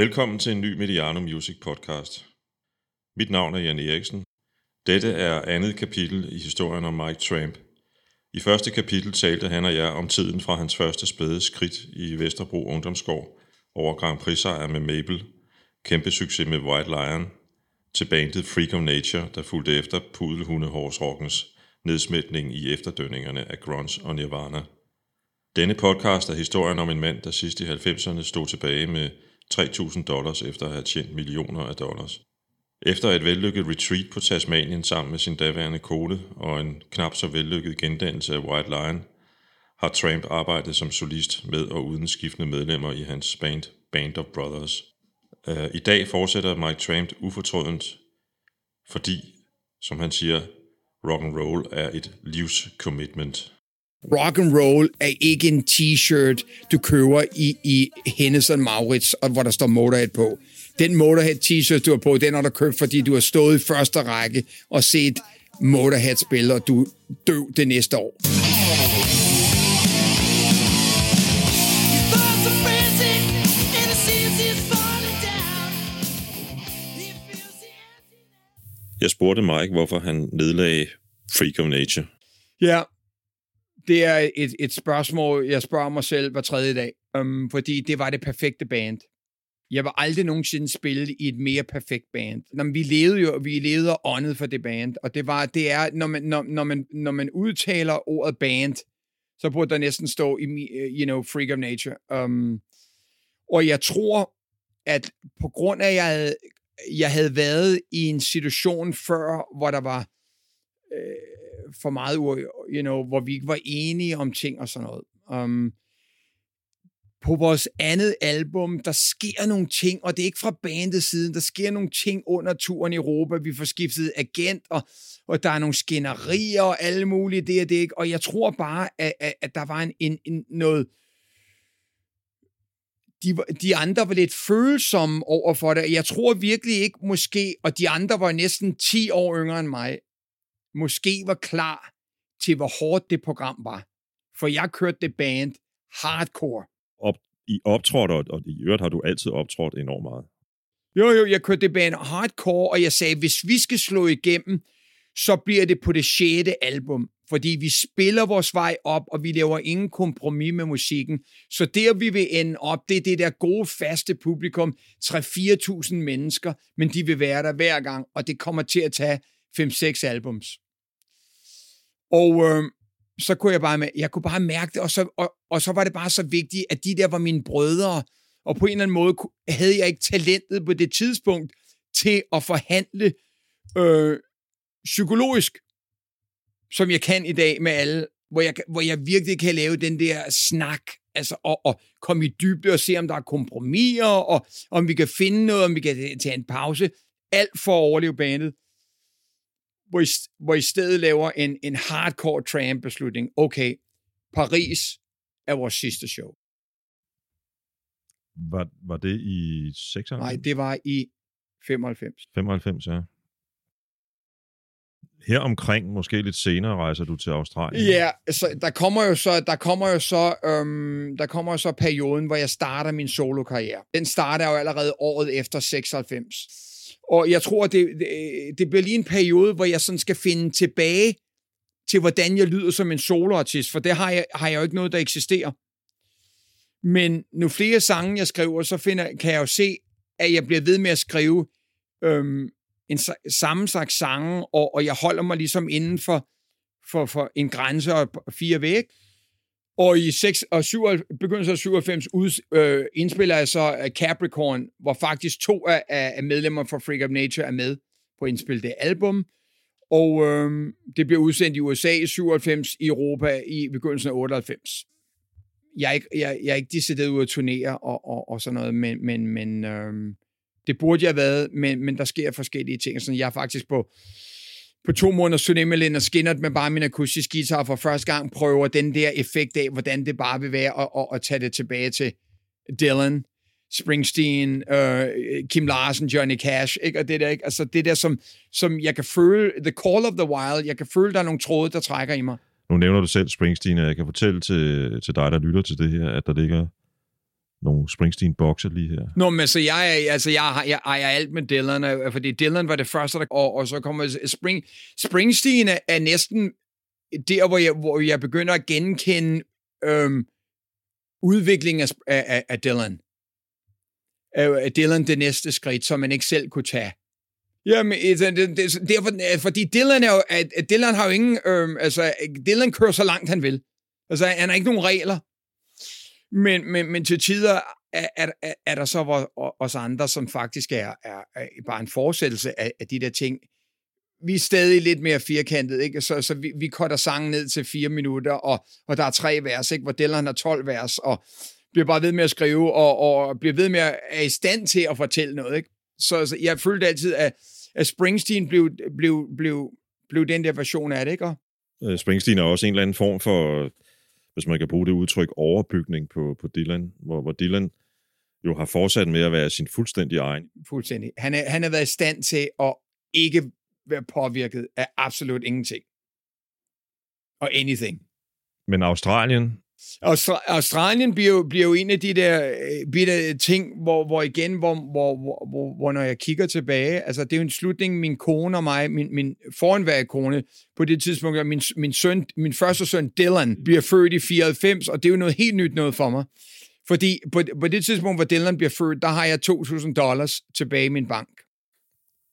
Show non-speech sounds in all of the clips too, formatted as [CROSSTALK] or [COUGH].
Velkommen til en ny Mediano Music podcast. Mit navn er Jan Eriksen. Dette er andet kapitel i historien om Mike Tramp. I første kapitel talte han og jeg om tiden fra hans første spæde skridt i Vesterbro Ungdomsgård over Grand Prix sejr med Mabel, kæmpe succes med White Lion, til bandet Freak of Nature, der fulgte efter pudelhundehårsrockens nedsmætning i efterdønningerne af grunge og nirvana. Denne podcast er historien om en mand, der sidst i 90'erne stod tilbage med 3.000 dollars efter at have tjent millioner af dollars. Efter et vellykket retreat på Tasmanien sammen med sin daværende kone og en knap så vellykket gendannelse af White Lion, har Tramp arbejdet som solist med og uden skiftende medlemmer i hans band Band of Brothers. Øh, I dag fortsætter Mike Tramp ufortrødent, fordi, som han siger, rock and roll er et livscommitment. Rock and roll er ikke en t-shirt, du køber i, i Henderson Maurits, og hvor der står Motorhead på. Den Motorhead t-shirt, du har på, den har du købt, fordi du har stået i første række og set Motorhead spille, og du dø det næste år. Jeg spurgte Mike, hvorfor han nedlagde Freak of Nature. Ja, det er et, et spørgsmål, jeg spørger mig selv hver tredje dag, um, fordi det var det perfekte band. Jeg var aldrig nogensinde spille i et mere perfekt band. Når vi levede jo, vi levede og åndede for det band, og det var, det er, når man, når, når man, når man udtaler ordet band, så burde der næsten stå, i, øh, you know, freak of nature. Um, og jeg tror, at på grund af, at jeg havde, jeg havde været i en situation før, hvor der var øh, for meget, you know, hvor vi ikke var enige om ting og sådan noget. Um, på vores andet album, der sker nogle ting, og det er ikke fra bandets side, der sker nogle ting under turen i Europa. Vi får skiftet agent, og, og der er nogle skænderier og alle mulige det og det, ikke? Og jeg tror bare, at, at, at der var en, en, en noget... De, de andre var lidt følsomme over for det. Jeg tror virkelig ikke måske, og de andre var næsten 10 år yngre end mig, måske var klar til, hvor hårdt det program var. For jeg kørte det band hardcore op, i optrådt, og, og i øvrigt har du altid optrådt enormt meget. Jo, jo, jeg kørte det band hardcore, og jeg sagde, hvis vi skal slå igennem, så bliver det på det sjette album, fordi vi spiller vores vej op, og vi laver ingen kompromis med musikken. Så der vi vil ende op, det er det der gode, faste publikum, 3-4.000 mennesker, men de vil være der hver gang, og det kommer til at tage 5-6 albums. Og øh, så kunne jeg bare, jeg kunne bare mærke det, og så, og, og så var det bare så vigtigt, at de der var mine brødre, og på en eller anden måde havde jeg ikke talentet på det tidspunkt til at forhandle øh, psykologisk, som jeg kan i dag med alle, hvor jeg, hvor jeg virkelig kan lave den der snak, altså og, og komme i dybde og se, om der er kompromiser, og om vi kan finde noget, om vi kan tage en pause. Alt for at overleve bandet hvor I, hvor I stedet laver en, en hardcore tram-beslutning. Okay, Paris er vores sidste show. Var, var det i 96? Nej, det var i 95. 95, ja. Her omkring, måske lidt senere, rejser du til Australien. Ja, så der kommer jo så, der kommer jo så, øhm, der kommer jo så perioden, hvor jeg starter min solo-karriere. Den starter jo allerede året efter 96. Og jeg tror, det, det, det bliver lige en periode, hvor jeg sådan skal finde tilbage til, hvordan jeg lyder som en soloartist, for det har jeg, har jeg jo ikke noget, der eksisterer. Men nu flere sange, jeg skriver, så finder, kan jeg jo se, at jeg bliver ved med at skrive øhm, en samme slags sange, og, og jeg holder mig ligesom inden for, for, for en grænse og fire væg. Og i 6 og 7, begyndelsen af 97 ud, øh, indspiller jeg så uh, Capricorn, hvor faktisk to af, af medlemmer fra Freak of Nature er med på at indspille det album. Og øh, det bliver udsendt i USA i 97, i Europa i begyndelsen af 98. Jeg er ikke, jeg, jeg er ikke decideret ud at turnere og, og, og sådan noget, men, men, men øh, det burde jeg have været, men, men der sker forskellige ting. Så jeg er faktisk på på to måneder turné og Leonard Skinner med bare min akustiske guitar for første gang prøver den der effekt af, hvordan det bare vil være at, at, at tage det tilbage til Dylan, Springsteen, uh, Kim Larsen, Johnny Cash, ikke? og det der, ikke? Altså det der, som, som jeg kan føle, the call of the wild, jeg kan føle, der er nogle tråde, der trækker i mig. Nu nævner du selv Springsteen, og jeg kan fortælle til, til dig, der lytter til det her, at der ligger nogle Springsteen-bokser lige her. Nå, men så jeg, altså, jeg, jeg ejer alt med Dylan, øh, fordi Dylan var det første, der, og, og så kommer Spring, Springsteen er, næsten der, hvor jeg, hvor jeg begynder at genkende øhm, udviklingen af, af, af Dylan. Af øh, Dylan det næste skridt, som man ikke selv kunne tage. Jamen, det, det, det, derfor, øh, fordi Dylan, er jo, at Dylan har jo ingen, øhm, altså, Dylan kører så langt han vil. Altså, han har ikke nogen regler. Men, men, men til tider er, er, er der så os andre, som faktisk er, er, er bare en fortsættelse af, af de der ting. Vi er stadig lidt mere firkantet, ikke? Så, så vi, vi cutter sangen ned til fire minutter, og, og der er tre vers, ikke? hvor Dylan har 12 vers, og bliver bare ved med at skrive, og, og bliver ved med at er i stand til at fortælle noget. Ikke? Så, så jeg følte altid, at, at Springsteen blev, blev, blev, blev den der version af det. Ikke? Øh, Springsteen er også en eller anden form for hvis man kan bruge det udtryk, overbygning på, på Dylan, hvor, hvor Dylan jo har fortsat med at være sin fuldstændig egen. Fuldstændig. Han, er, han har været i stand til at ikke være påvirket af absolut ingenting. Og anything. Men Australien Austra- Australien bliver jo, bliver jo en af de der øh, bitte ting, hvor, hvor igen, hvor, hvor, hvor, hvor, når jeg kigger tilbage, altså det er jo en slutning, min kone og mig, min, min foranværende kone, på det tidspunkt, min, min, søn, min første søn Dylan bliver født i 94, og det er jo noget helt nyt noget for mig. Fordi på, på det tidspunkt, hvor Dylan bliver født, der har jeg 2.000 dollars tilbage i min bank.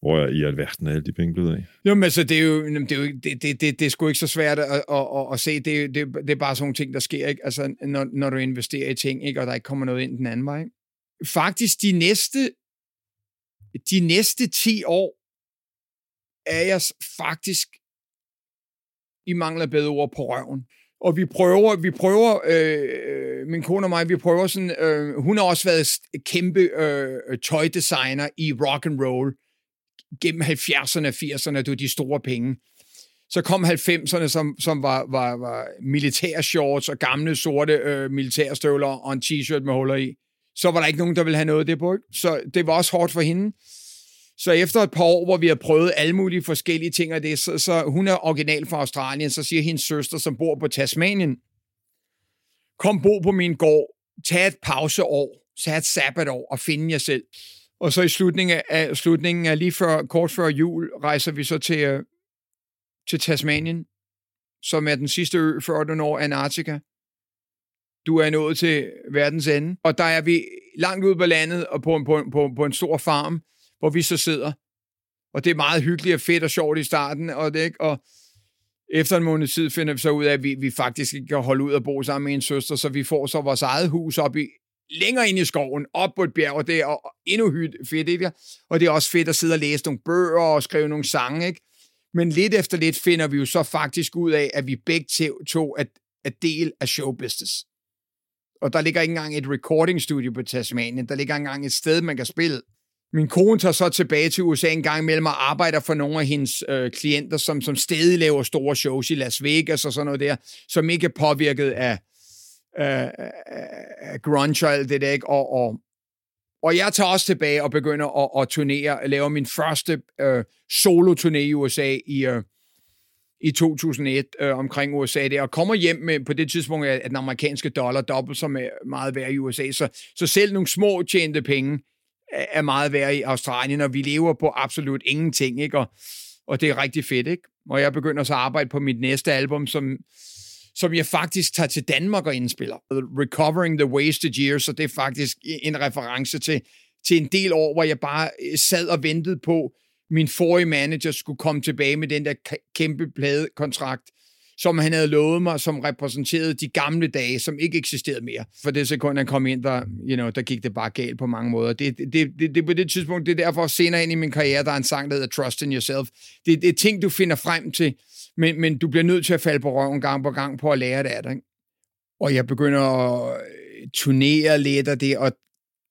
Hvor er i alverden er alle de penge blevet af? Jo, men altså, det er jo, det er, jo, det, det, det, det er sgu ikke så svært at, at, at, at se. Det, det, det er bare sådan nogle ting, der sker, ikke? Altså, når, når du investerer i ting, ikke? og der ikke kommer noget ind den anden vej. Faktisk de næste, de næste 10 år er jeg faktisk i mangler bedre ord på røven. Og vi prøver, vi prøver, øh, øh min kone og mig, vi prøver sådan, øh, hun har også været kæmpe øh, øh, tøjdesigner i rock and roll gennem 70'erne og 80'erne, det var de store penge. Så kom 90'erne, som, som var, var, var militærshorts og gamle sorte øh, militærstøvler og en t-shirt med huller i. Så var der ikke nogen, der ville have noget af det på. Ikke? Så det var også hårdt for hende. Så efter et par år, hvor vi har prøvet alle mulige forskellige ting af det, så, så hun er original fra Australien, så siger hendes søster, som bor på Tasmanien, kom bo på min gård, tag et pauseår, tag et sabbatår og finde jer selv. Og så i slutningen af, slutningen af lige før, kort før jul, rejser vi så til, øh, til Tasmanien, som er den sidste ø, før du når Antarktika. Du er nået til verdens ende. Og der er vi langt ude på landet og på en, på, på, på en stor farm, hvor vi så sidder. Og det er meget hyggeligt og fedt og sjovt i starten. Og, det, ikke? og efter en måned tid finder vi så ud af, at vi, vi faktisk ikke kan holde ud og bo sammen med en søster, så vi får så vores eget hus op i længere ind i skoven, op på et bjerg, og det er endnu fedt, ikke? Og det er også fedt at sidde og læse nogle bøger og skrive nogle sange, ikke? Men lidt efter lidt finder vi jo så faktisk ud af, at vi begge to er, er del af showbusiness. Og der ligger ikke engang et recording studio på Tasmanien. Der ligger ikke engang et sted, man kan spille. Min kone tager så tilbage til USA en gang imellem og arbejder for nogle af hendes øh, klienter, som, som stadig laver store shows i Las Vegas og sådan noget der, som ikke er påvirket af, Øh, øh, øh, øh, grunge og alt det der, ikke? Og, og, og jeg tager også tilbage og begynder at, at turnere, lave min første øh, solo-turné i USA i, øh, i 2001 øh, omkring USA der, og kommer hjem med på det tidspunkt, at den amerikanske dollar dobbelt så meget værd i USA, så, så selv nogle små tjente penge er meget værd i Australien, og vi lever på absolut ingenting, ikke? Og, og det er rigtig fedt, ikke? Og jeg begynder så at arbejde på mit næste album, som, som jeg faktisk tager til Danmark og indspiller. Recovering the Wasted Years, så det er faktisk en reference til, til en del år, hvor jeg bare øh, sad og ventede på, min forrige manager skulle komme tilbage med den der kæmpe pladekontrakt, som han havde lovet mig, som repræsenterede de gamle dage, som ikke eksisterede mere. For det sekund, han kom ind, der, you know, der gik det bare galt på mange måder. Det, det, det, det, på det tidspunkt, det er derfor senere ind i min karriere, der er en sang, der hedder Trust in Yourself. Det, det er ting, du finder frem til, men, men du bliver nødt til at falde på røven gang på gang på at lære det af det. Ikke? Og jeg begynder at øh, turnere lidt af det, og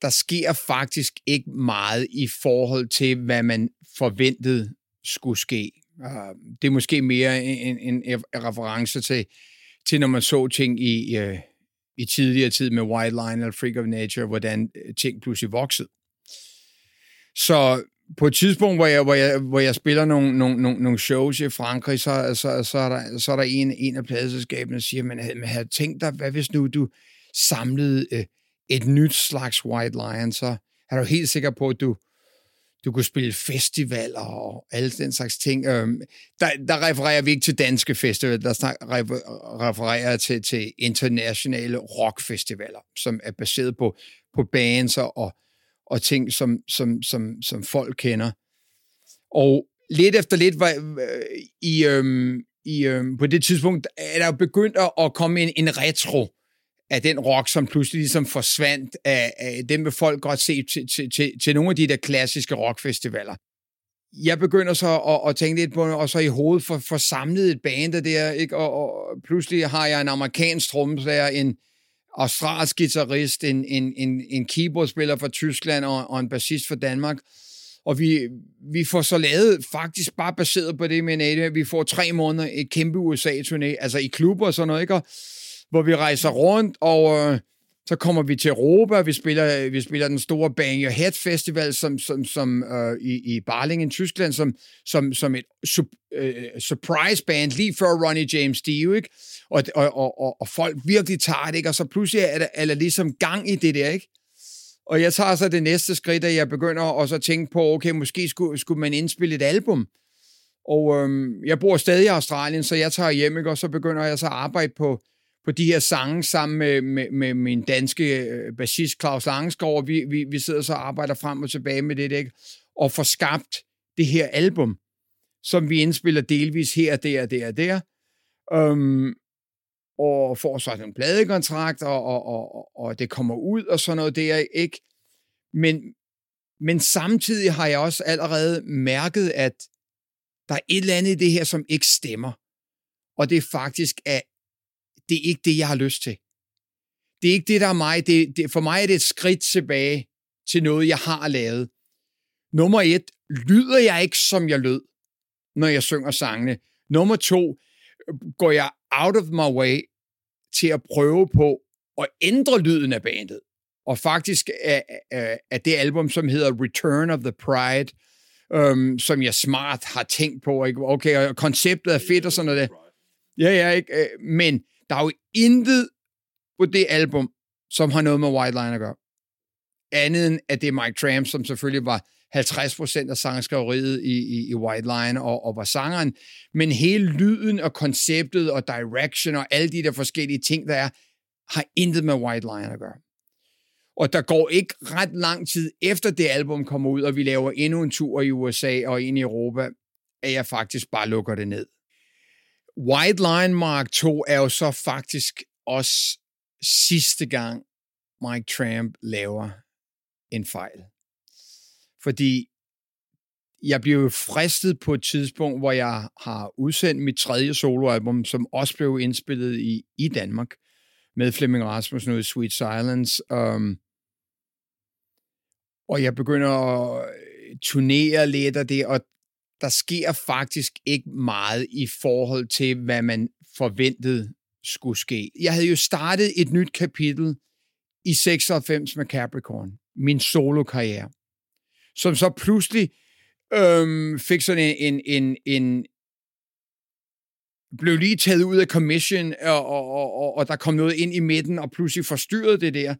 der sker faktisk ikke meget i forhold til, hvad man forventede skulle ske. Ah, det er måske mere en, en, en reference til, til, når man så ting i, uh, i tidligere tid med White Line eller Freak of Nature, hvordan øh, ting pludselig voksede. Så på et tidspunkt, hvor jeg, hvor jeg, hvor jeg spiller nogle, nogle, nogle, nogle shows i Frankrig, så, så, så, er, der, så er der en, en af pladeselskabene, der siger, man havde, man havde tænkt dig, hvad hvis nu du samlede øh, et nyt slags White Lion, så er du helt sikker på, at du, du kunne spille festivaler og alle den slags ting. Øhm, der, der refererer vi ikke til danske festivaler, der snak, refererer til, til internationale rockfestivaler, som er baseret på, på bands og, og ting, som, som, som, som folk kender. Og lidt efter lidt var, i, øhm, i, øhm, på det tidspunkt er der jo begyndt at komme en, en retro af den rock, som pludselig ligesom forsvandt af, af dem vil folk godt se til, til, til, til nogle af de der klassiske rockfestivaler. Jeg begynder så at, at tænke lidt på og så i hovedet for, for samlet et band der, ikke? Og, og pludselig har jeg en amerikansk trommeslager, en australsk guitarist, en, en, en, en keyboardspiller fra Tyskland og, og en bassist fra Danmark. Og vi, vi får så lavet, faktisk bare baseret på det med Nadia, vi får tre måneder et kæmpe USA-turné, altså i klubber og sådan noget, ikke? Og, hvor vi rejser rundt, og øh, så kommer vi til Europa, vi spiller, vi spiller den store Bang Your Head Festival som, som, som, øh, i, i Barlingen, Tyskland, som, som, som et su, øh, surprise band lige før Ronnie James Dio, ikke? Og, og, og, og, og folk virkelig tager det, ikke? Og så pludselig er der, er der ligesom gang i det der, ikke? Og jeg tager så det næste skridt, at jeg begynder at så tænke på, okay, måske skulle, skulle man indspille et album. Og øhm, jeg bor stadig i Australien, så jeg tager hjem, ikke? og så begynder jeg så at arbejde på, på de her sange sammen med, med, med min danske øh, bassist Claus Langeskov, vi, vi, vi sidder så og arbejder frem og tilbage med det, ikke? og får skabt det her album, som vi indspiller delvis her, der, der, der. Um, og får så en pladekontrakt, og, og, og, og det kommer ud, og sådan noget der, ikke? Men, men samtidig har jeg også allerede mærket, at der er et eller andet i det her, som ikke stemmer. Og det er faktisk, at det er ikke det, jeg har lyst til. Det er ikke det, der er mig. Det, det, for mig er det et skridt tilbage til noget, jeg har lavet. Nummer et, lyder jeg ikke, som jeg lød, når jeg synger sangene. Nummer to, går jeg out of my way til at prøve på at ændre lyden af bandet. Og faktisk er, er, er det album, som hedder Return of the Pride, øhm, som jeg smart har tænkt på. Ikke? Okay, og konceptet er fedt og sådan noget. Ja, ja, ikke? Øh, men der er jo intet på det album, som har noget med White Line at gøre. Andet end, at det er Mike Tramp, som selvfølgelig var 50% af sangskriveriet i, i, i White Line og, og var sangeren. Men hele lyden og konceptet og direction og alle de der forskellige ting, der er, har intet med White Line at gøre. Og der går ikke ret lang tid efter det album kommer ud, og vi laver endnu en tur i USA og ind i Europa, at jeg faktisk bare lukker det ned. White Line Mark 2 er jo så faktisk også sidste gang Mike Tramp laver en fejl. Fordi jeg blev jo fristet på et tidspunkt, hvor jeg har udsendt mit tredje soloalbum, som også blev indspillet i, i Danmark, med Flemming Rasmussen ud i Sweet Silence. Um, og jeg begynder at turnere lidt af det, og der sker faktisk ikke meget i forhold til, hvad man forventede skulle ske. Jeg havde jo startet et nyt kapitel i 96 med Capricorn, min solo-karriere, som så pludselig øhm, fik sådan en, en, en, blev lige taget ud af commission, og, og, og, og der kom noget ind i midten, og pludselig forstyrrede det der.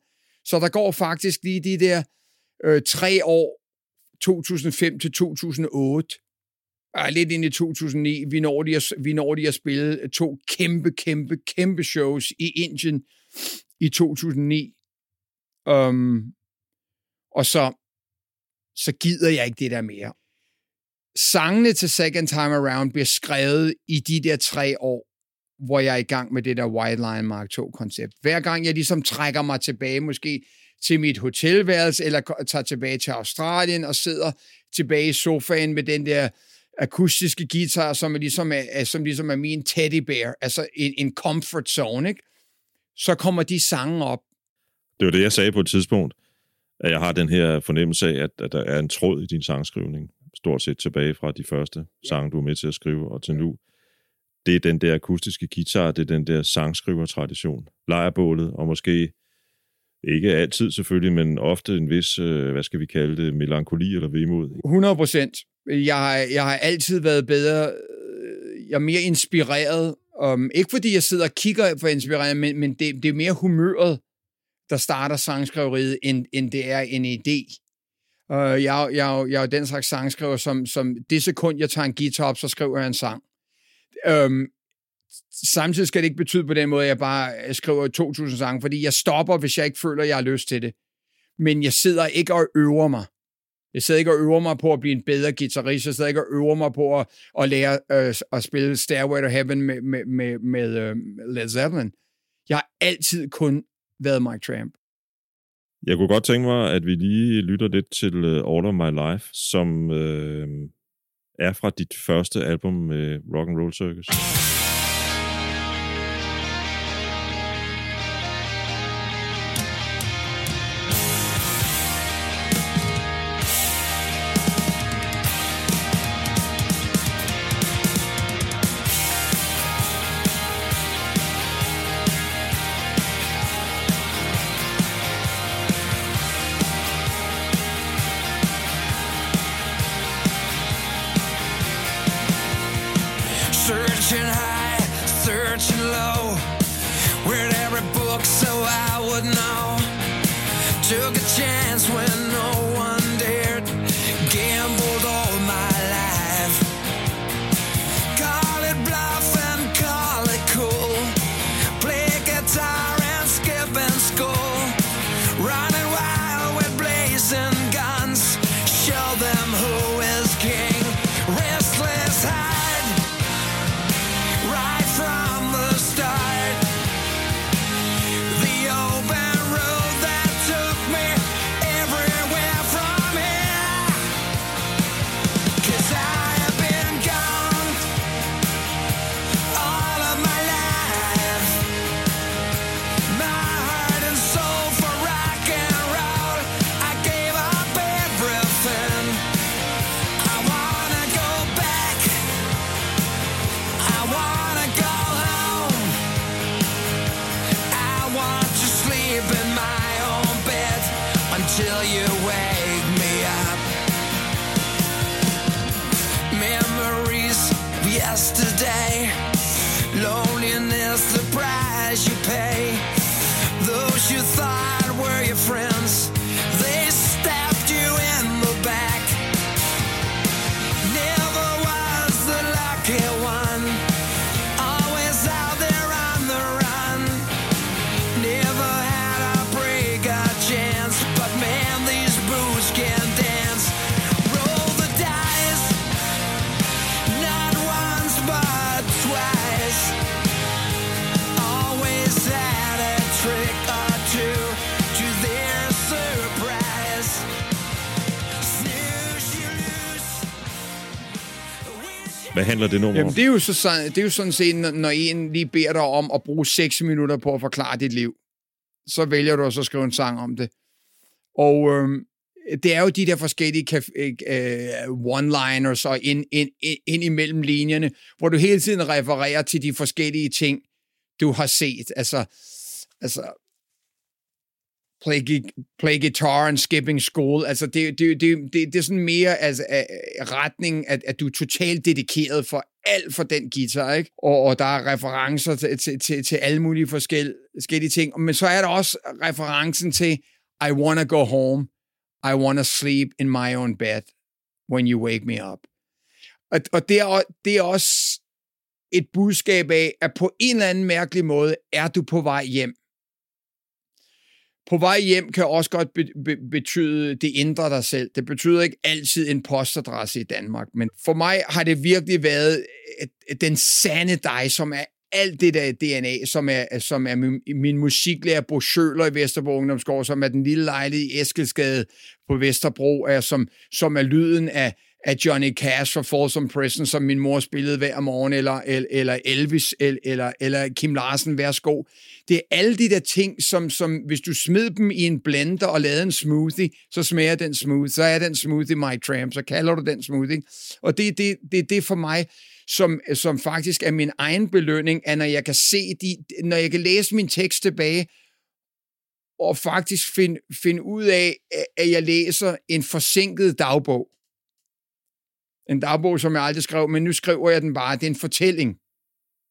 Så der går faktisk lige de der øh, tre år, 2005 til 2008, og lidt ind i 2009, vi når, de at, vi når de at spille to kæmpe, kæmpe, kæmpe shows i Indien i 2009. Um, øhm, og så, så gider jeg ikke det der mere. Sangene til Second Time Around bliver skrevet i de der tre år, hvor jeg er i gang med det der White Line Mark II-koncept. Hver gang jeg ligesom trækker mig tilbage, måske til mit hotelværelse, eller tager tilbage til Australien og sidder tilbage i sofaen med den der akustiske guitar, som er ligesom er, som ligesom er min teddy bear, altså en, en comfort zone, ikke? så kommer de sange op. Det var det, jeg sagde på et tidspunkt, at jeg har den her fornemmelse af, at, at der er en tråd i din sangskrivning, stort set tilbage fra de første ja. sange, du er med til at skrive, og til nu. Det er den der akustiske guitar, det er den der sangskrivertradition. Lejerbålet, og måske ikke altid selvfølgelig, men ofte en vis, øh, hvad skal vi kalde det, melankoli eller vemod. 100 procent. Jeg, har, jeg har altid været bedre, øh, jeg er mere inspireret. Um, ikke fordi jeg sidder og kigger for inspireret, men, men det, det er mere humøret, der starter sangskriveriet, end, end det er en idé. Uh, jeg, jeg, jeg, jeg er jo den slags sangskriver, som, som det sekund, jeg tager en guitar op, så skriver jeg en sang. Um, samtidig skal det ikke betyde på den måde, at jeg bare øh, skriver 2.000 sange, fordi jeg stopper, hvis jeg ikke føler, at jeg har lyst til det. Men jeg sidder ikke og øver mig. Jeg sidder ikke og øver mig på at blive en bedre guitarist. Jeg sidder ikke og øver mig på at, at lære øh, at spille Stairway to Heaven med, med, med, med øh, Led Zeppelin. Jeg har altid kun været Mike Tramp. Jeg kunne godt tænke mig, at vi lige lytter lidt til øh, All of My Life, som øh, er fra dit første album med Rock and Roll Circus. Behandler det nummer Jamen, det er jo, så, det er jo sådan set, når en lige beder dig om at bruge 6 minutter på at forklare dit liv, så vælger du også at skrive en sang om det. Og øhm, det er jo de der forskellige øh, one-liners og ind, ind, ind, ind imellem linjerne, hvor du hele tiden refererer til de forskellige ting, du har set. Altså, altså play, play guitar and skipping school. Altså, det, det, det, det, det er sådan mere altså, øh, øh, retning, at, at du er totalt dedikeret for alt for den guitar, ikke? Og, og der er referencer til, til, til, til alle mulige forskellige ting. Men så er der også referencen til I wanna go home. I wanna sleep in my own bed when you wake me up. Og, og det, er, det er også et budskab af, at på en eller anden mærkelig måde er du på vej hjem på vej hjem kan også godt be- be- betyde, det ændrer dig selv. Det betyder ikke altid en postadresse i Danmark, men for mig har det virkelig været den sande dig, som er alt det der DNA, som er, som er min, min musiklærer Bo Schøler i Vesterbro Ungdomsgård, som er den lille lejlighed i Eskilsgade på Vesterbro, er, som, som er lyden af, af Johnny Cash fra Folsom Prison, som min mor spillede hver morgen, eller, eller Elvis, eller, eller, eller Kim Larsen, værsgo. Det er alle de der ting, som, som hvis du smed dem i en blender og lavede en smoothie, så smager den smoothie. Så er den smoothie My Tramp, så kalder du den smoothie. Og det er det, det, det for mig, som, som faktisk er min egen belønning, at når jeg kan se de, når jeg kan læse min tekst tilbage, og faktisk finde find ud af, at jeg læser en forsinket dagbog. En dagbog, som jeg aldrig skrev, men nu skriver jeg den bare. Det er en fortælling.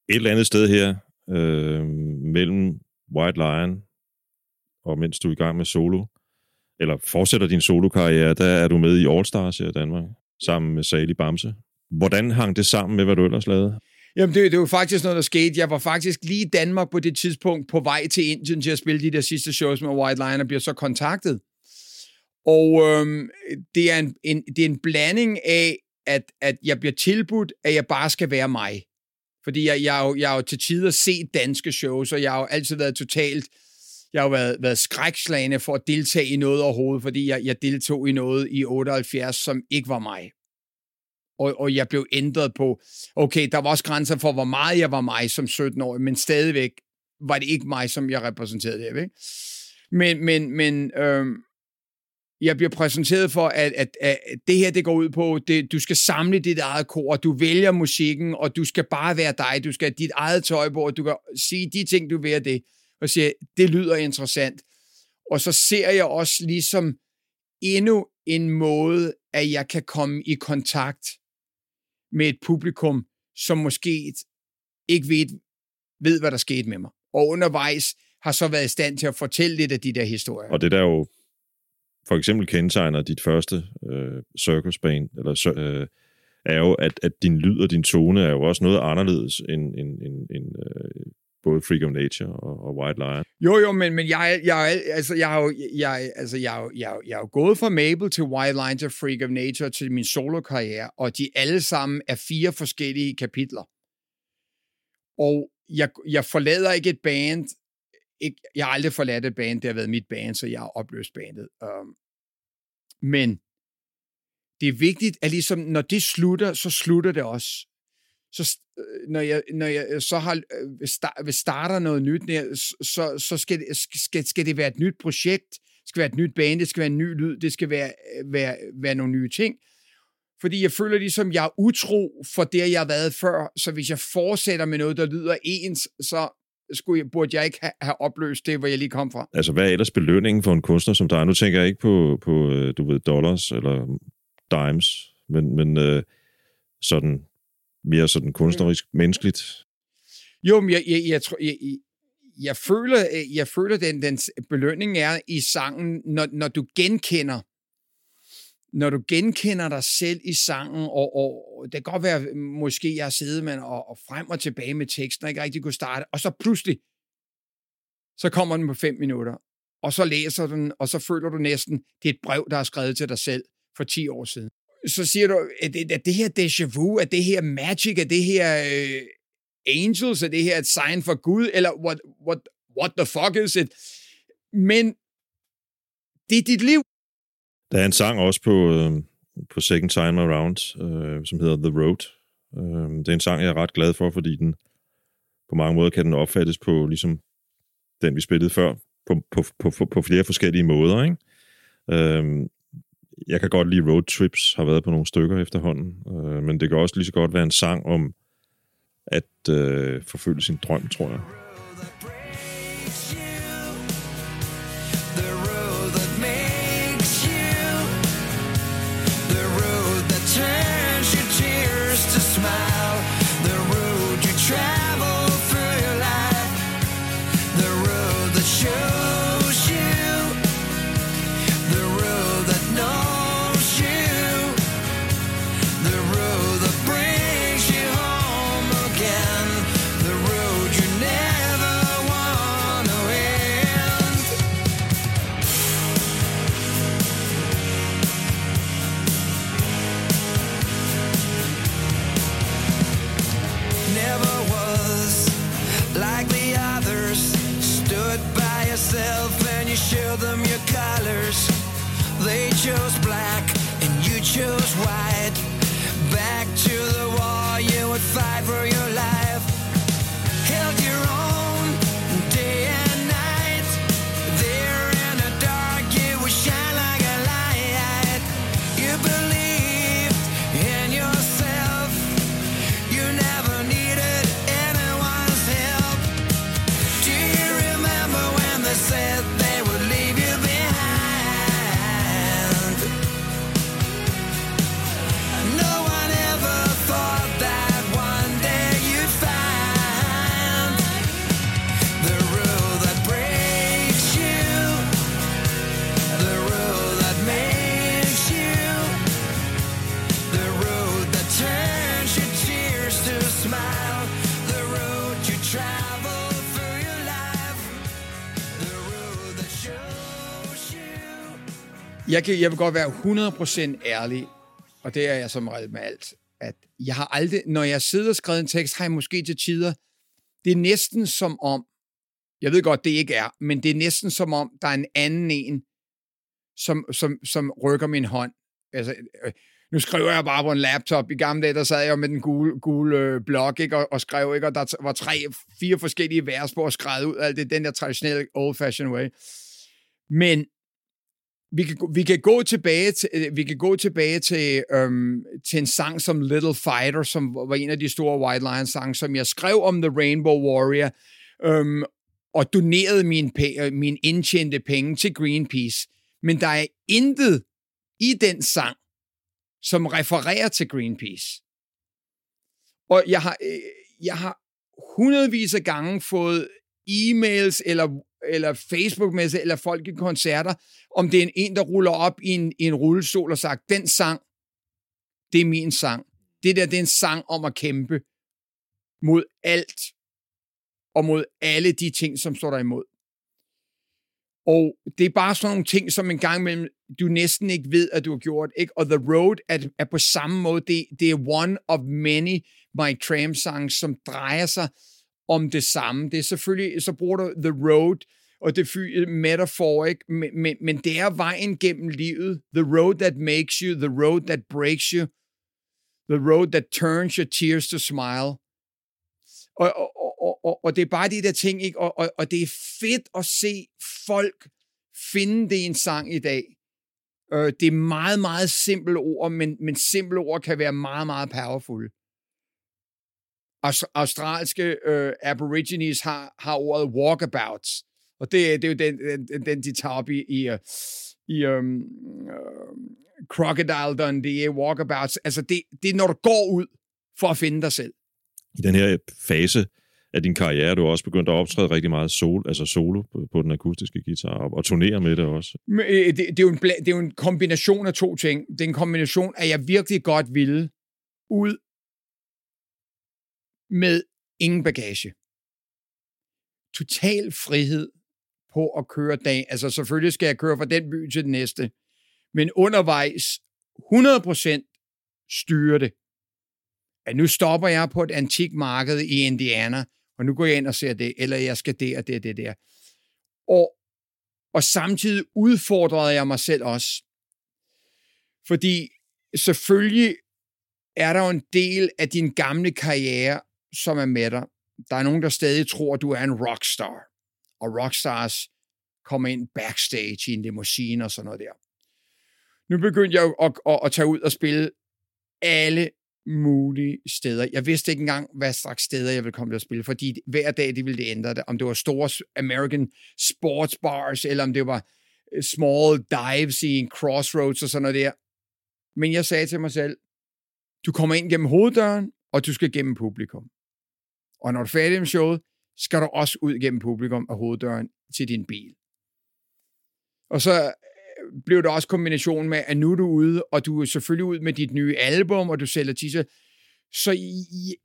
Et eller andet sted her, øh, mellem White Lion og mens du er i gang med solo, eller fortsætter din solokarriere, der er du med i All Stars i Danmark, sammen med Sali Bamse. Hvordan hang det sammen med, hvad du ellers lavede? Jamen, det, det var faktisk noget, der skete. Jeg var faktisk lige i Danmark på det tidspunkt på vej til Indien til at spille de der sidste shows med White Line, og bliver så kontaktet. Og øhm, det, er en, en, det er en blanding af, at, at jeg bliver tilbudt, at jeg bare skal være mig. Fordi jeg, jeg, jeg, jeg har jo til tider set danske shows, og jeg har jo altid været totalt... Jeg har jo været, været skrækslagende for at deltage i noget overhovedet, fordi jeg, jeg deltog i noget i 78, som ikke var mig og, og jeg blev ændret på, okay, der var også grænser for, hvor meget jeg var mig som 17-årig, men stadigvæk var det ikke mig, som jeg repræsenterede det. Ikke? Men, men, men øh, jeg bliver præsenteret for, at, at, at det her, det går ud på, det, du skal samle dit eget kor, du vælger musikken, og du skal bare være dig, du skal have dit eget tøj på, og du kan sige de ting, du vil det, og sige, det lyder interessant. Og så ser jeg også ligesom endnu en måde, at jeg kan komme i kontakt med et publikum, som måske ikke ved, ved, hvad der skete med mig. Og undervejs har så været i stand til at fortælle lidt af de der historier. Og det der jo for eksempel kendetegner dit første øh, circus band, eller øh, er jo, at, at din lyd og din tone er jo også noget anderledes end, end, end, end øh, både Freak of Nature og, og White Lion. Jo, jo, men, men jeg, jeg, altså, jeg, har jo, jeg, altså, jeg, jeg, jeg er jo gået fra Mabel til White Lion til Freak of Nature til min solokarriere, og de alle sammen er fire forskellige kapitler. Og jeg, jeg forlader ikke et band, ikke, jeg har aldrig forladt et band, det har været mit band, så jeg har opløst bandet. Um, men det er vigtigt, at ligesom, når det slutter, så slutter det også så øh, når jeg, når jeg øh, så har, øh, hvis starter noget nyt, så, så skal, det, skal, skal det være et nyt projekt, det skal være et nyt band, det skal være en ny lyd, det skal være, være, være nogle nye ting. Fordi jeg føler ligesom, jeg er utro for det, jeg har været før, så hvis jeg fortsætter med noget, der lyder ens, så skulle jeg, burde jeg ikke have, have opløst det, hvor jeg lige kom fra. Altså, hvad er ellers belønningen for en kunstner som dig? Nu tænker jeg ikke på, på du ved, dollars eller dimes, men, men øh, sådan mere sådan kunstnerisk, mm. menneskeligt? Jo, men jeg, jeg, jeg, tror, jeg, jeg føler, jeg føler den, den belønning er i sangen, når, når du genkender når du genkender dig selv i sangen, og, og det kan godt være, måske jeg har siddet med og, og frem og tilbage med teksten, og ikke rigtig kunne starte, og så pludselig, så kommer den på fem minutter, og så læser den, og så føler du næsten, det er et brev, der er skrevet til dig selv for 10 år siden. Så siger du, at det, at det her déjà vu, at det her magic, at det her øh, angels, at det her et sign for Gud, eller what, what, what the fuck is it? Men det er dit liv. Der er en sang også på, øh, på Second Time Around, øh, som hedder The Road. Øh, det er en sang, jeg er ret glad for, fordi den på mange måder kan den opfattes på ligesom den, vi spillede før, på, på, på, på flere forskellige måder. Ikke? Øh, jeg kan godt lide road trips, har været på nogle stykker efterhånden, øh, men det kan også lige så godt være en sang om at øh, forfølge sin drøm, tror jeg. Chose black and you chose white. Jeg, kan, jeg vil godt være 100% ærlig, og det er jeg som regel med alt, at jeg har aldrig, når jeg sidder og skriver en tekst, har jeg måske til tider, det er næsten som om, jeg ved godt, det ikke er, men det er næsten som om, der er en anden en, som, som, som rykker min hånd. Altså, øh, nu skriver jeg bare på en laptop. I gamle dage, der sad jeg med den gule, gule øh, blok, ikke, og, og skrev, ikke, og der var tre, fire forskellige vers på at skrive ud alt det, den der traditionelle old-fashioned way. Men vi kan, vi kan gå tilbage til, øh, vi kan gå tilbage til, øhm, til en sang som Little Fighter, som var en af de store White Lion sange, som jeg skrev om The Rainbow Warrior, øhm, og donerede min, øh, min indtjente penge til Greenpeace. Men der er intet i den sang, som refererer til Greenpeace. Og jeg har, øh, jeg har hundredvis af gange fået e-mails eller, eller Facebook-messe, eller folk i koncerter, om det er en, der ruller op i en, i en rullestol og sagt, den sang, det er min sang. Det der, det er en sang om at kæmpe mod alt og mod alle de ting, som står der imod. Og det er bare sådan nogle ting, som en gang imellem, du næsten ikke ved, at du har gjort. Ikke? Og The Road er, er på samme måde, det, det er one of many Mike Tram songs, som drejer sig om det samme. Det er selvfølgelig, så bruger du The Road, og det øh, er metafor, ikke? Men, men, men det er vejen gennem livet. The road that makes you, the road that breaks you, the road that turns your tears to smile. Og, og, og, og, og det er bare de der ting, ikke? Og, og, og det er fedt at se folk finde det i en sang i dag. Øh, det er meget, meget simple ord, men, men simple ord kan være meget, meget powerful. Australske øh, aborigines har, har ordet walkabouts, og det, det er jo den, den, den de tager op i, i, øh, i um, uh, Crocodile Dundee, walkabouts. Altså, det, det er, når du går ud for at finde dig selv. I den her fase af din karriere, du har også begyndt at optræde rigtig meget sol, altså solo på, på den akustiske guitar, og, og turnere med det også. Øh, det, det, er jo en, det er jo en kombination af to ting. Det er en kombination, at jeg virkelig godt ville ud med ingen bagage. Total frihed på at køre dag. Altså selvfølgelig skal jeg køre fra den by til den næste, men undervejs 100% styre det. At nu stopper jeg på et antik marked i Indiana, og nu går jeg ind og ser det, eller jeg skal det og det og det der. Og, og samtidig udfordrede jeg mig selv også. Fordi selvfølgelig er der jo en del af din gamle karriere, som er med dig. Der er nogen, der stadig tror, at du er en rockstar. Og rockstars kommer ind backstage i en limousine og sådan noget der. Nu begyndte jeg at, at, at tage ud og spille alle mulige steder. Jeg vidste ikke engang, hvad slags steder jeg ville komme til at spille, fordi hver dag det ville det ændre det. Om det var store American sports bars, eller om det var øh, small dives i en crossroads og sådan noget der. Men jeg sagde til mig selv, du kommer ind gennem hoveddøren, og du skal gennem publikum. Og når du er færdig med showet, skal du også ud gennem publikum og hoveddøren til din bil. Og så øh, blev der også kombination med, at nu er du ude, og du er selvfølgelig ud med dit nye album, og du sælger t Så jeg,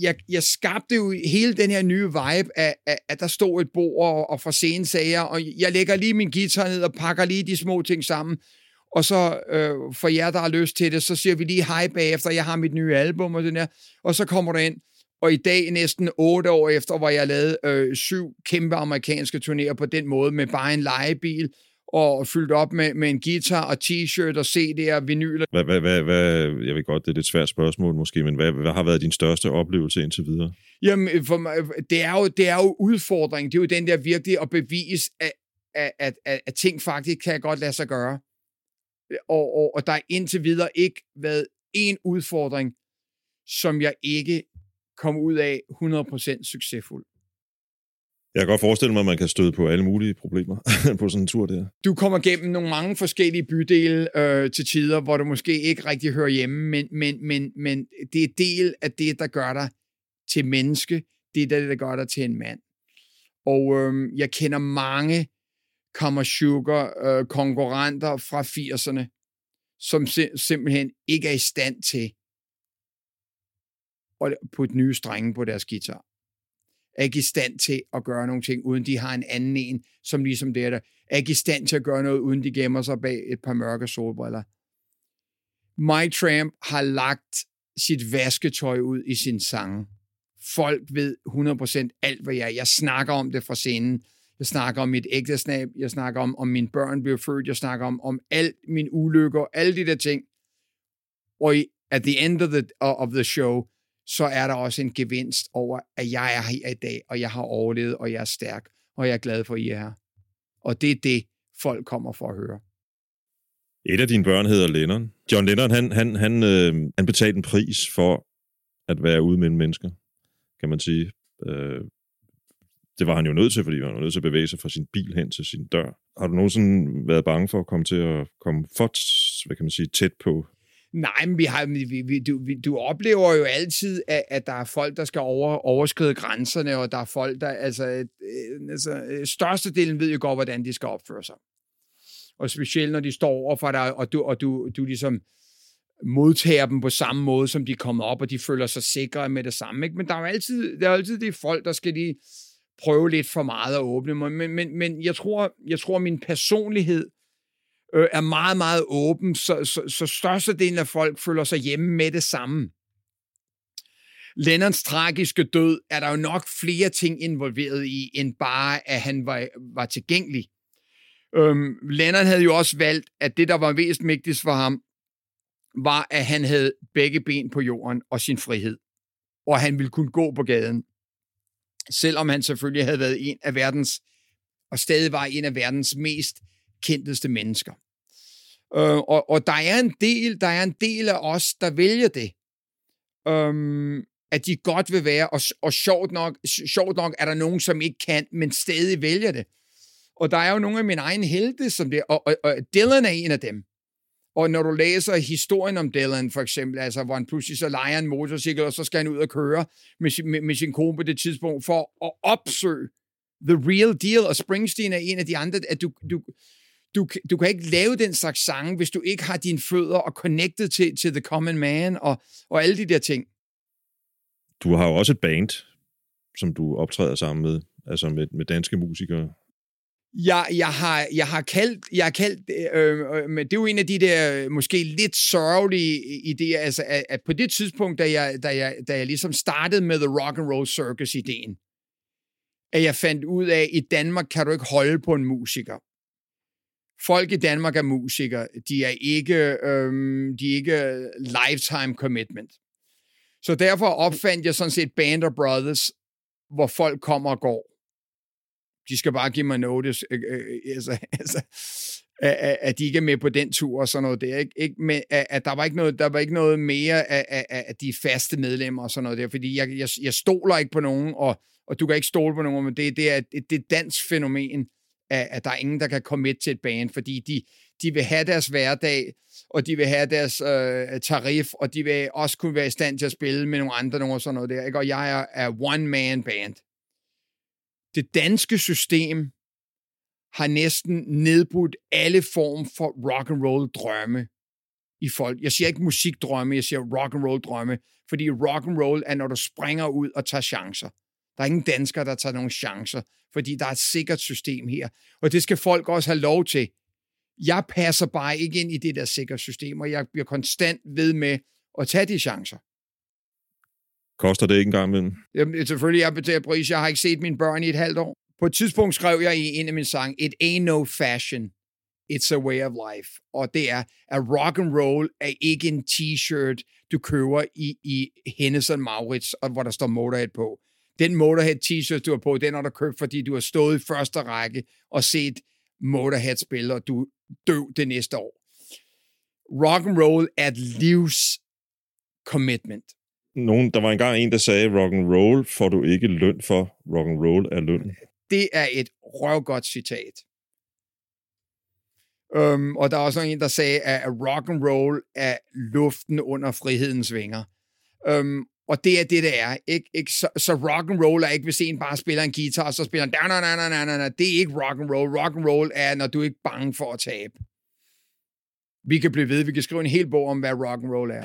jeg, jeg skabte jo hele den her nye vibe af, af at der stod et bord og, og fra scenen sager, og jeg lægger lige min guitar ned og pakker lige de små ting sammen. Og så øh, for jer, der har lyst til det, så siger vi lige hej bagefter, jeg har mit nye album og den der. Og så kommer du ind, og i dag, næsten otte år efter, hvor jeg lavede øh, syv kæmpe amerikanske turnéer på den måde, med bare en legebil, og fyldt op med, med en guitar og t-shirt og CD'er og vinyler. Hvad, hvad, hvad, hvad, jeg ved godt, det er et svært spørgsmål måske, men hvad, hvad har været din største oplevelse indtil videre? Jamen, for mig, det, er jo, det er jo udfordring. Det er jo den der virkelig at bevise, at, at, at, at, at ting faktisk kan godt lade sig gøre. Og, og, og der er indtil videre ikke været en udfordring, som jeg ikke komme ud af 100% succesfuld. Jeg kan godt forestille mig, at man kan støde på alle mulige problemer [LAUGHS] på sådan en tur der. Du kommer gennem nogle mange forskellige bydele øh, til tider, hvor du måske ikke rigtig hører hjemme, men, men, men, men det er del af det, der gør dig til menneske. Det er det, der gør dig til en mand. Og øh, jeg kender mange Kammer Sugar øh, konkurrenter fra 80'erne, som sim- simpelthen ikke er i stand til og putte nye strenge på deres guitar. er ikke i stand til at gøre nogle ting, uden de har en anden en, som ligesom det der, er ikke i stand til at gøre noget, uden de gemmer sig bag et par mørke solbriller. My Tramp har lagt sit vasketøj ud i sin sang. Folk ved 100% alt, hvad jeg er. Jeg snakker om det fra scenen. Jeg snakker om mit ægteskab. Jeg snakker om, om mine børn bliver født. Jeg snakker om, om alt min ulykker. Alle de der ting. Og at the end of the, of the show, så er der også en gevinst over, at jeg er her i dag, og jeg har overlevet, og jeg er stærk, og jeg er glad for, at I er her. Og det er det, folk kommer for at høre. Et af dine børn hedder Lennon. John Lennon, han, han, han, øh, han betalte en pris for at være ude mellem mennesker, kan man sige. Øh, det var han jo nødt til, fordi han var nødt til at bevæge sig fra sin bil hen til sin dør. Har du nogensinde været bange for at komme til at komme for, hvad kan man sige, tæt på Nej, men vi har, vi, vi, du, vi, du oplever jo altid, at, at der er folk, der skal over, overskride grænserne, og der er folk, der... Altså, øh, øh altså øh, størstedelen ved jo godt, hvordan de skal opføre sig. Og specielt, når de står over for dig, og du, og du, du ligesom modtager dem på samme måde, som de kommer op, og de føler sig sikre med det samme. Ikke? Men der er jo altid, der er altid de folk, der skal lige prøve lidt for meget at åbne mig. Men, men, men jeg, tror, jeg tror, min personlighed øh, er meget, meget åben, så, så, så størstedelen af folk føler sig hjemme med det samme. Lennons tragiske død er der jo nok flere ting involveret i, end bare, at han var, var tilgængelig. Øhm, Lennon havde jo også valgt, at det, der var mest vigtigst for ham, var, at han havde begge ben på jorden og sin frihed. Og han ville kunne gå på gaden. Selvom han selvfølgelig havde været en af verdens, og stadig var en af verdens mest kendteste mennesker. Øh, og, og der er en del, der er en del af os, der vælger det. Øh, at de godt vil være, og, og sjovt, nok, sjovt nok er der nogen, som ikke kan, men stadig vælger det. Og der er jo nogle af mine egne helte, som det, og, og, og Dylan er en af dem. Og når du læser historien om Dylan, for eksempel, altså, hvor han pludselig så leger en motorcykel, og så skal han ud og køre med sin, med, med sin kone på det tidspunkt, for at opsøge the real deal, og Springsteen er en af de andre, at du, du, du, du kan ikke lave den slags sange, hvis du ikke har dine fødder og connected til, til The Common Man og, og alle de der ting. Du har jo også et band, som du optræder sammen med, altså med, med danske musikere. Jeg, jeg, har, jeg har kaldt, jeg har kaldt øh, øh, men det er jo en af de der måske lidt sørgelige idéer, altså at, at på det tidspunkt, da jeg, da, jeg, da jeg ligesom startede med The Rock and Roll Circus-ideen, at jeg fandt ud af, at i Danmark kan du ikke holde på en musiker folk i Danmark er musikere. De er ikke, øhm, de er ikke lifetime commitment. Så derfor opfandt jeg sådan set Band of Brothers, hvor folk kommer og går. De skal bare give mig notice, øh, øh, altså, [LAUGHS] altså, at, at de ikke er med på den tur og sådan noget der. Ikke, ikke med, at, at der, var ikke noget, der var ikke noget mere af, af, af de faste medlemmer og sådan noget der, fordi jeg, jeg, jeg stoler ikke på nogen, og, og du kan ikke stole på nogen, men det, det er et, det er et dansk fænomen, at, at der er ingen, der kan komme med til et band, fordi de, de vil have deres hverdag, og de vil have deres øh, tarif, og de vil også kunne være i stand til at spille med nogle andre, nogle og sådan noget der. Ikke? Og jeg er, er one-man band. Det danske system har næsten nedbrudt alle form for rock and roll drømme i folk. Jeg siger ikke musikdrømme, jeg siger rock and roll drømme, fordi rock and roll er, når du springer ud og tager chancer. Der er ingen danskere, der tager nogle chancer, fordi der er et sikkert system her. Og det skal folk også have lov til. Jeg passer bare ikke ind i det der sikre system, og jeg bliver konstant ved med at tage de chancer. Koster det ikke engang imellem? Jamen, selvfølgelig, jeg betaler pris. Jeg har ikke set mine børn i et halvt år. På et tidspunkt skrev jeg i en af mine sange, It ain't no fashion, it's a way of life. Og det er, at rock and roll er ikke en t-shirt, du køber i, i Hennes Maurits, og hvor der står Motorhead på den Motorhead t-shirt, du har på, den har du købt, fordi du har stået i første række og set Motorhead spille, og du dø det næste år. Rock and roll er et livs commitment. Nogen, der var engang en, der sagde, rock and roll får du ikke løn for. Rock and roll er løn. Det er et røvgodt citat. Um, og der er også en, der sagde, at rock and roll er luften under frihedens vinger. Um, og det er det, det er. Ikke, ikke, så, så rock and roll er ikke, hvis en bare spiller en guitar, og så spiller han, na, na, na, na, na, na. det er ikke rock and roll. Rock and roll er, når du er ikke bange for at tabe. Vi kan blive ved, vi kan skrive en hel bog om, hvad rock and roll er.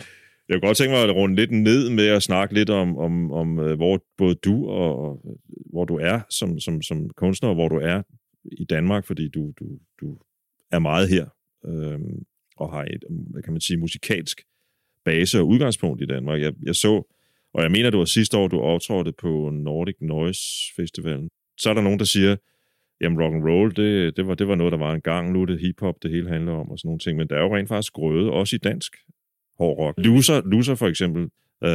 Jeg kunne godt tænke mig at runde lidt ned med at snakke lidt om, om, om øh, hvor både du og, og hvor du er som, som, som kunstner, og hvor du er i Danmark, fordi du, du, du er meget her øh, og har et, hvad kan man sige, musikalsk base og udgangspunkt i Danmark. Jeg, jeg så, og jeg mener, det var sidste år, du optrådte på Nordic Noise Festivalen. Så er der nogen, der siger, jamen rock and roll, det, det, var, det var noget, der var en gang. Nu er det hiphop, det hele handler om og sådan nogle ting. Men der er jo rent faktisk grøde, også i dansk hård rock. Loser, Loser for eksempel, øh,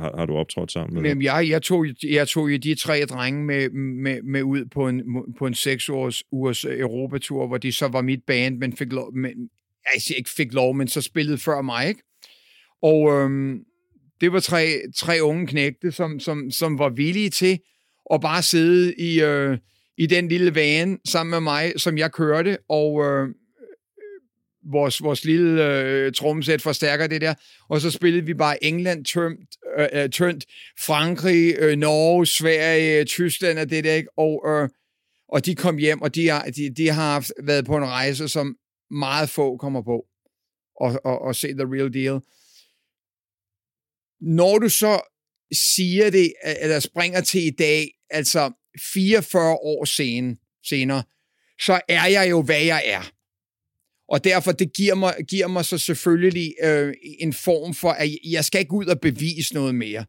har, har du optrådt sammen med? Jamen, jeg, jeg, tog, jeg tog jo de tre drenge med, med, med ud på en, på en seks års ugers Europatur, hvor de så var mit band, men fik lov, men, altså ikke fik lov, men så spillede før mig, ikke? Og øhm, det var tre, tre unge knægte, som, som, som var villige til at bare sidde i, øh, i den lille van sammen med mig, som jeg kørte, og øh, vores, vores lille øh, trommesæt forstærker det der, og så spillede vi bare England tømt, øh, øh, tømt Frankrig, øh, Norge, Sverige, Tyskland og det der, ikke? Og, øh, og de kom hjem, og de har, de, de har haft, været på en rejse, som meget få kommer på, og, og, og se the real deal. Når du så siger det, eller springer til i dag, altså 44 år sen, senere, så er jeg jo, hvad jeg er. Og derfor, det giver mig, giver mig så selvfølgelig øh, en form for, at jeg skal ikke ud og bevise noget mere.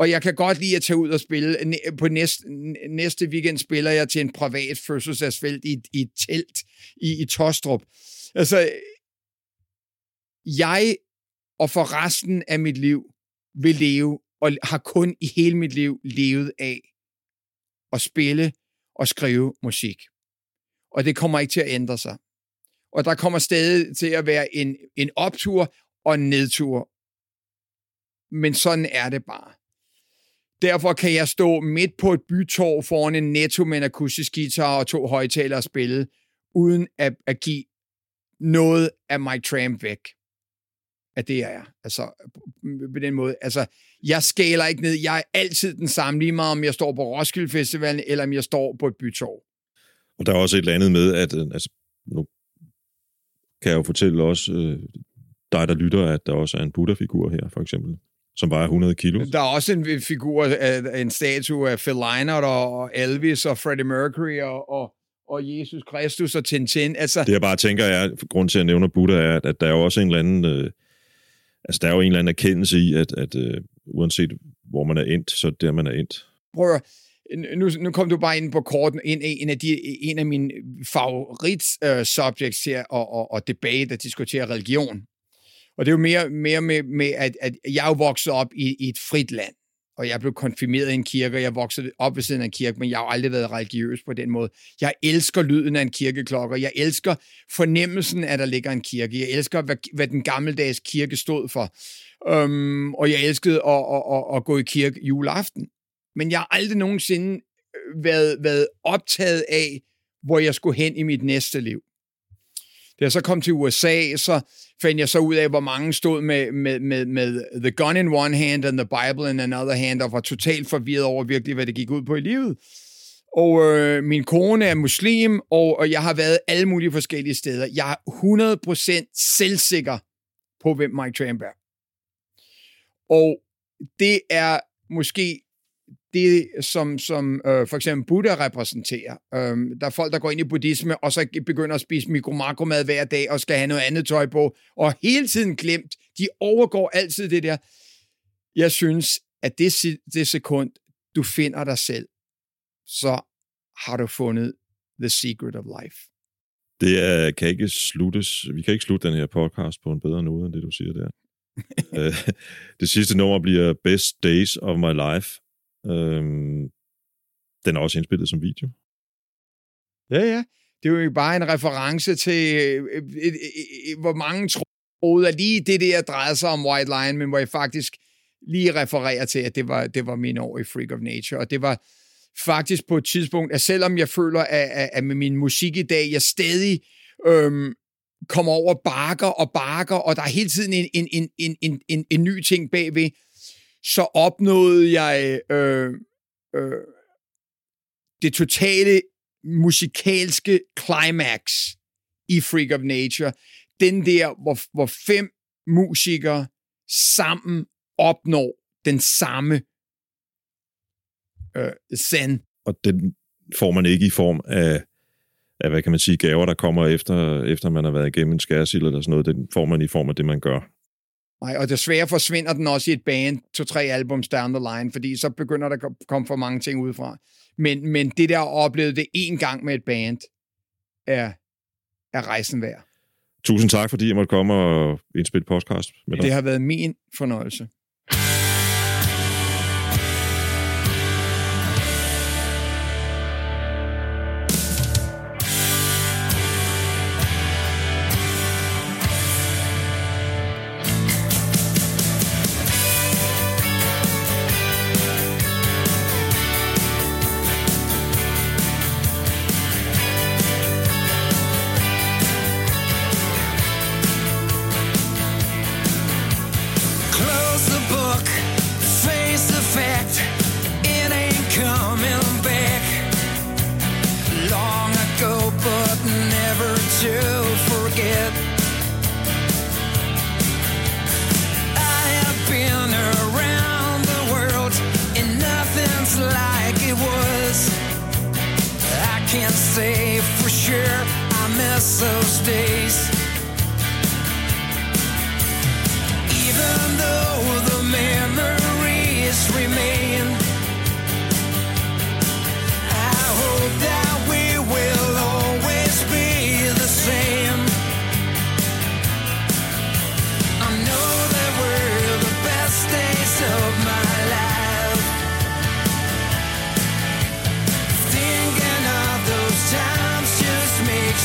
Og jeg kan godt lide at tage ud og spille. På næste, næste weekend spiller jeg til en privat fødselsdagsfelt i, i et telt i, i Tostrup. Altså, jeg og for resten af mit liv vil leve, og har kun i hele mit liv levet af at spille og skrive musik. Og det kommer ikke til at ændre sig. Og der kommer stadig til at være en, en optur og en nedtur. Men sådan er det bare. Derfor kan jeg stå midt på et bytorv foran en netto med en akustisk guitar og to højtalere og spille, uden at, at give noget af Mike Tramp væk. At det er jeg. Altså, på den måde. Altså, jeg skæler ikke ned. Jeg er altid den samme, lige meget om jeg står på Roskilde Festivalen, eller om jeg står på et bytorv. Og der er også et eller andet med, at øh, altså, nu kan jeg jo fortælle også øh, dig, der lytter, at der også er en Buddha-figur her, for eksempel, som vejer 100 kilo. Der er også en figur, en statue af Phil Leinert og Elvis og Freddie Mercury og, og, og Jesus Kristus og Tintin. Altså, det jeg bare tænker er, grund til at nævne Buddha er, at der er også en eller anden, øh, altså der er jo en eller anden erkendelse i, at, at øh, uanset hvor man er endt, så er der, man er endt. Prøv at, nu, nu kom du bare ind på korten, en, en, af, de, en af mine favorit uh, subjects her, og, og, og debate at diskutere religion. Og det er jo mere, mere med, med at, at jeg er jo vokset op i, i et frit land, og jeg blev konfirmeret i en kirke, og jeg voksede op ved siden af en kirke, men jeg har aldrig været religiøs på den måde. Jeg elsker lyden af en kirkeklokke, og jeg elsker fornemmelsen af, at der ligger en kirke. Jeg elsker, hvad, hvad den gammeldags kirke stod for. Øhm, og jeg elskede at, at, at, at gå i kirke juleaften men jeg har aldrig nogensinde øh, været, været optaget af, hvor jeg skulle hen i mit næste liv. Da jeg så kom til USA, så fandt jeg så ud af, hvor mange stod med, med, med, med the gun in one hand and the Bible in another hand, og var totalt forvirret over virkelig, hvad det gik ud på i livet. Og øh, min kone er muslim, og, og jeg har været alle mulige forskellige steder. Jeg er 100% selvsikker på, hvem Mike Tramp er. Og det er måske det, som, som øh, for eksempel Buddha repræsenterer. Øh, der er folk, der går ind i buddhisme, og så begynder at spise mikro-makromad hver dag, og skal have noget andet tøj på, og hele tiden glemt. De overgår altid det der. Jeg synes, at det, det sekund, du finder dig selv, så har du fundet the secret of life. Det er, kan ikke sluttes, vi kan ikke slutte den her podcast på en bedre måde, end det du siger der. [LAUGHS] Øh, det sidste nummer bliver Best Days of My Life Øhm, den er også indspillet som video. Ja, ja. Det er jo bare en reference til, øh øh, øh, øh, øh, hvor mange troede, at lige det der drejede sig om White Lion, men hvor jeg faktisk lige refererer til, at det var, det var min år i Freak of Nature, og det var faktisk på et tidspunkt, at selvom jeg føler, at, at, at med min musik i dag, jeg stadig øhm, kommer over bakker og bakker, og der er hele tiden en, en, en, en, en, en, en ny ting bagved, så opnåede jeg øh, øh, det totale musikalske climax i Freak of Nature. Den der, hvor, hvor fem musikere sammen opnår den samme øh, zen. Og den får man ikke i form af, af, hvad kan man sige, gaver, der kommer efter, efter man har været igennem en skærsild eller sådan noget. Den får man i form af det, man gør. Nej, og desværre forsvinder den også i et band, to-tre albums down the line, fordi så begynder der at komme for mange ting udefra. Men, men det der at opleve det en gang med et band, er, er rejsen værd. Tusind tak, fordi jeg måtte komme og indspille podcast med dig. Det har været min fornøjelse.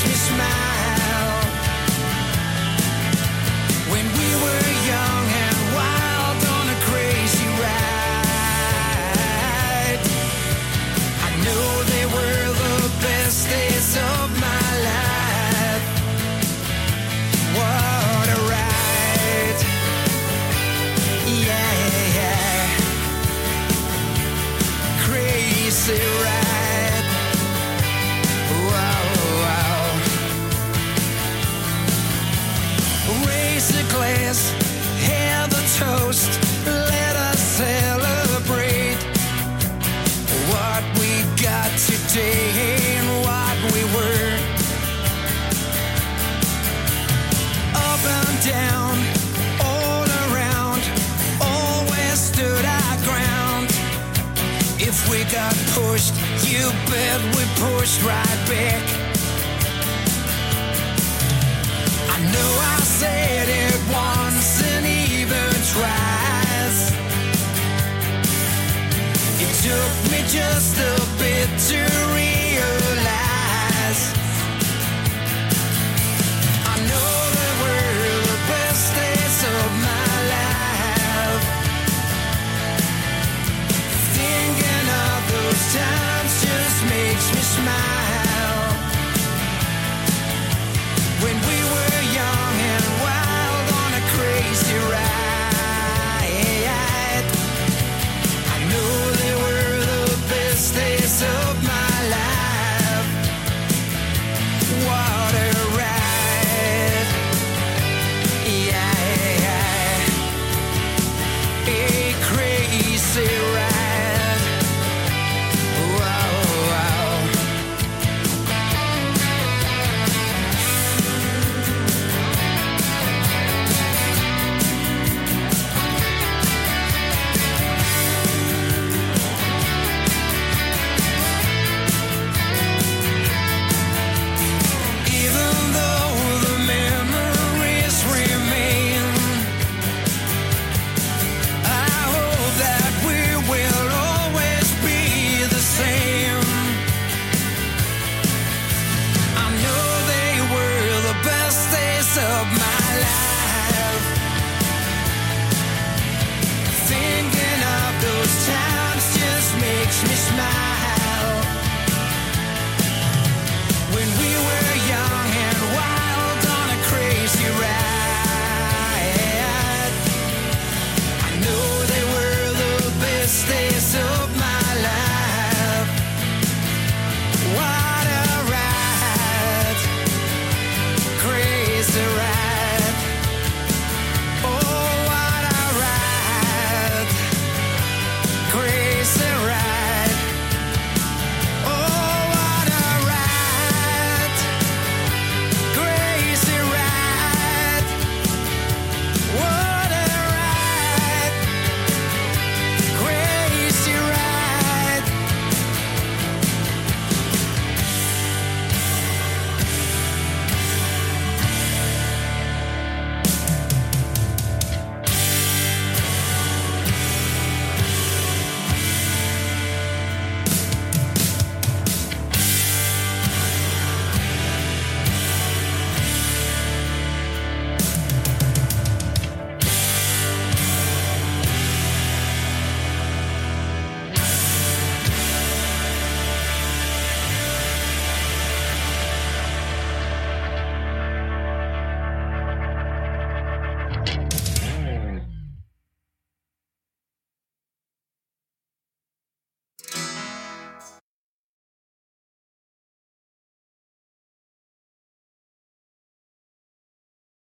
makes me smile makes me smile.